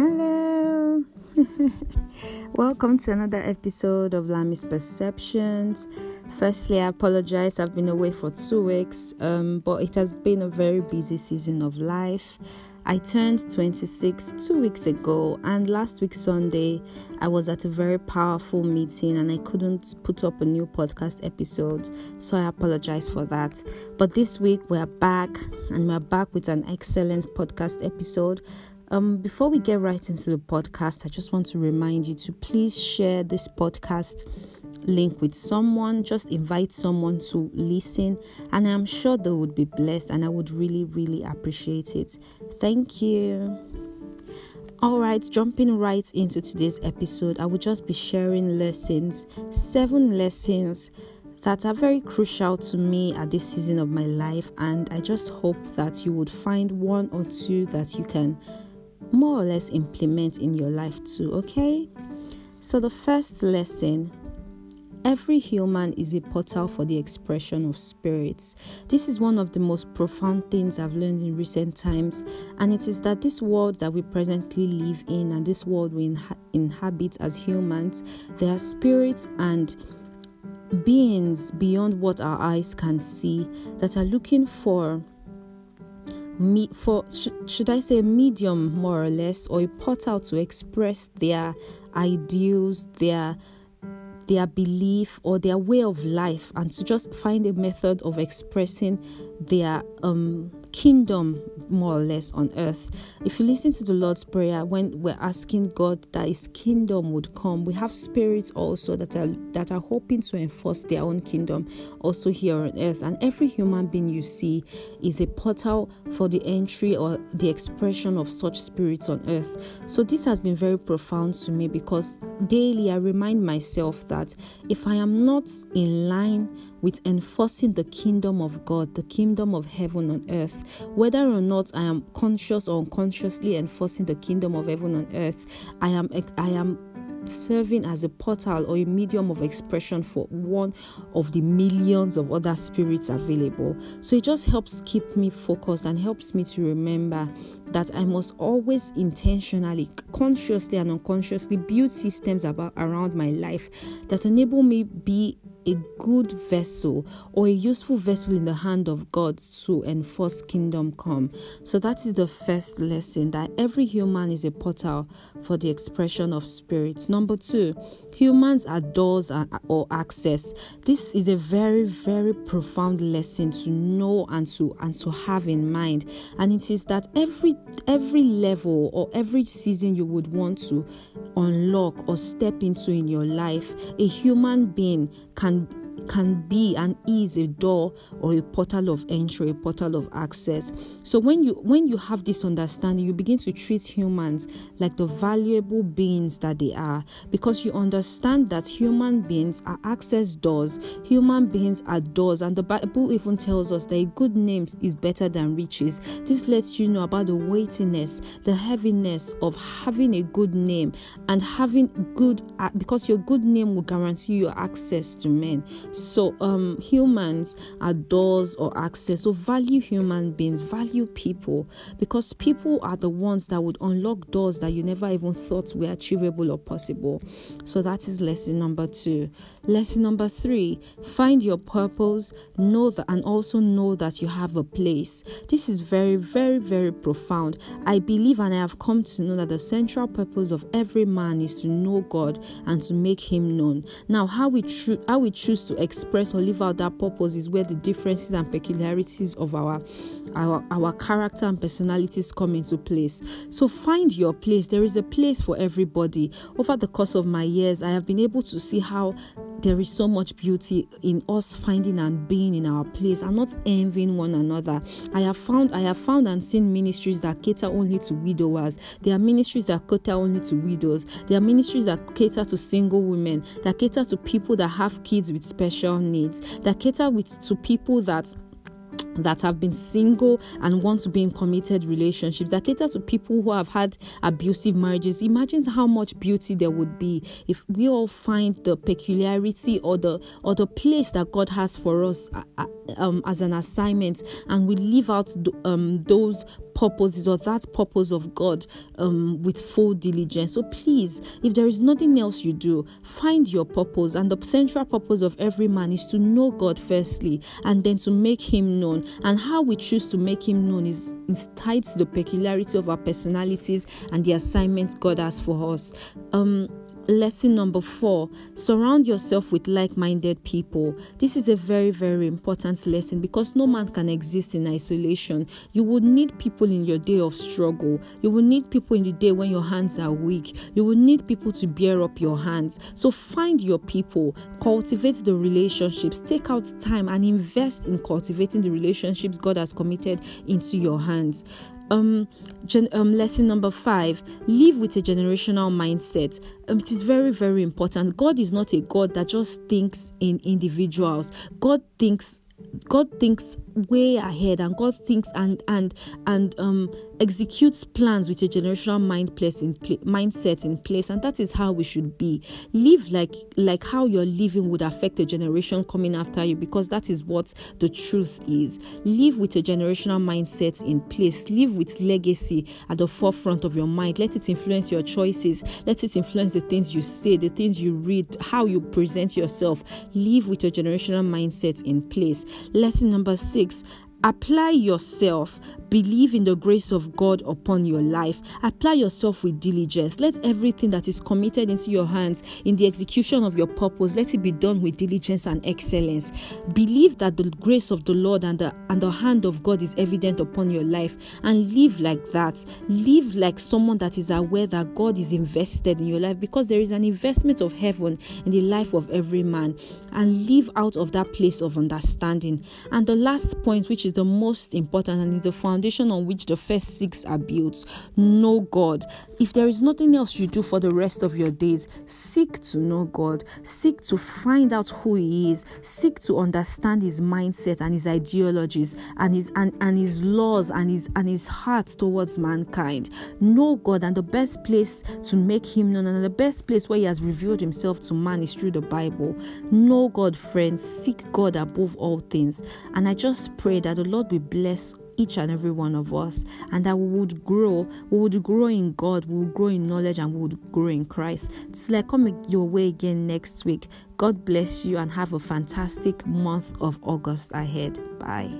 Hello. Welcome to another episode of Lami's Perceptions. Firstly, I apologize. I've been away for two weeks, um, but it has been a very busy season of life. I turned 26 two weeks ago, and last week, Sunday, I was at a very powerful meeting and I couldn't put up a new podcast episode, so I apologize for that. But this week, we're back, and we're back with an excellent podcast episode. Um, before we get right into the podcast, I just want to remind you to please share this podcast link with someone, just invite someone to listen, and I'm sure they would be blessed, and I would really, really appreciate it. Thank you. All right, jumping right into today's episode, I will just be sharing lessons, seven lessons that are very crucial to me at this season of my life, and I just hope that you would find one or two that you can more or less implement in your life too, okay? So, the first lesson Every human is a portal for the expression of spirits. This is one of the most profound things I've learned in recent times, and it is that this world that we presently live in and this world we inha- inhabit as humans, there are spirits and beings beyond what our eyes can see that are looking for me for sh- should I say medium more or less or a portal to express their ideals, their their belief or their way of life and to just find a method of expressing their um kingdom more or less on earth. If you listen to the Lord's Prayer when we're asking God that his kingdom would come, we have spirits also that are that are hoping to enforce their own kingdom also here on earth. And every human being you see is a portal for the entry or the expression of such spirits on earth. So this has been very profound to me because daily I remind myself that if I am not in line with enforcing the kingdom of God, the kingdom of heaven on earth. Whether or not I am conscious or unconsciously enforcing the kingdom of heaven on earth, I am I am serving as a portal or a medium of expression for one of the millions of other spirits available. So it just helps keep me focused and helps me to remember that I must always intentionally, consciously and unconsciously build systems about around my life that enable me be a good vessel or a useful vessel in the hand of God to enforce kingdom come. So that is the first lesson that every human is a portal for the expression of spirits. Number 2, humans are doors or access. This is a very very profound lesson to know and to and to have in mind. And it is that every every level or every season you would want to unlock or step into in your life, a human being can can be and is a door or a portal of entry, a portal of access. So when you when you have this understanding, you begin to treat humans like the valuable beings that they are because you understand that human beings are access doors, human beings are doors, and the Bible even tells us that a good name is better than riches. This lets you know about the weightiness, the heaviness of having a good name and having good uh, because your good name will guarantee you access to men. So um humans are doors or access. So value human beings, value people because people are the ones that would unlock doors that you never even thought were achievable or possible. So that is lesson number 2. Lesson number 3, find your purpose, know that and also know that you have a place. This is very very very profound. I believe and I have come to know that the central purpose of every man is to know God and to make him known. Now how we how we choose to express or live out that purpose is where the differences and peculiarities of our our our character and personalities come into place. So find your place. There is a place for everybody. Over the course of my years, I have been able to see how there is so much beauty in us finding and being in our place and not envying one another. I have found I have found and seen ministries that cater only to widowers. There are ministries that cater only to widows. There are ministries that cater to single women, that cater to people that have kids with special needs, that cater with to people that that have been single and want to be in committed relationships that cater to people who have had abusive marriages. Imagine how much beauty there would be if we all find the peculiarity or the or the place that god has for us uh, uh um, as an assignment and we live out um, those purposes or that purpose of God um, with full diligence. So please, if there is nothing else you do, find your purpose. And the central purpose of every man is to know God firstly and then to make Him known. And how we choose to make Him known is, is tied to the peculiarity of our personalities and the assignments God has for us. Um, lesson number four surround yourself with like minded people. This is a very, very important lesson because no man can exist in isolation. You would need people in your day of struggle, you will need people in the day when your hands are weak, you will need people to bear up your hands. So find your people, cultivate the relationships, take out time and invest in cultivating the relationships God has committed into your hands um, gen- um, lesson number five live with a generational mindset. Um, it is very very important. God is not a god that just thinks in individuals. God thinks god thinks way ahead and god thinks and and and um executes plans with a generational mind place in pl- mindset in place. And that is how we should be. Live like like how you're living would affect a generation coming after you because that is what the truth is. Live with a generational mindset in place. Live with legacy at the forefront of your mind. Let it influence your choices. Let it influence the things you say the things you read how you present yourself. Live with a generational mindset in place. Lesson number 6 apply yourself Believe in the grace of God upon your life. Apply yourself with diligence. Let everything that is committed into your hands in the execution of your purpose, let it be done with diligence and excellence. Believe that the grace of the Lord and the and the hand of God is evident upon your life and live like that. Live like someone that is aware that God is invested in your life because there is an investment of heaven in the life of every man and live out of that place of understanding. And the last point, which is the most important and is the foundation foundation on which the first six are built. Know God. If there is nothing else you do for the rest of your days, seek to know God. Seek to find out who He is. Seek to understand His mindset and His ideologies and His and, and His laws and His and His heart towards mankind. Know God, and the best place to make Him known and the best place where He has revealed Himself to man is through the Bible. Know God, friends. Seek God above all things. And I just pray that the Lord will bless each and every one of us, and that we would grow, we would grow in God, we would grow in knowledge, and we would grow in Christ. It's like come your way again next week. God bless you and have a fantastic month of August ahead. Bye.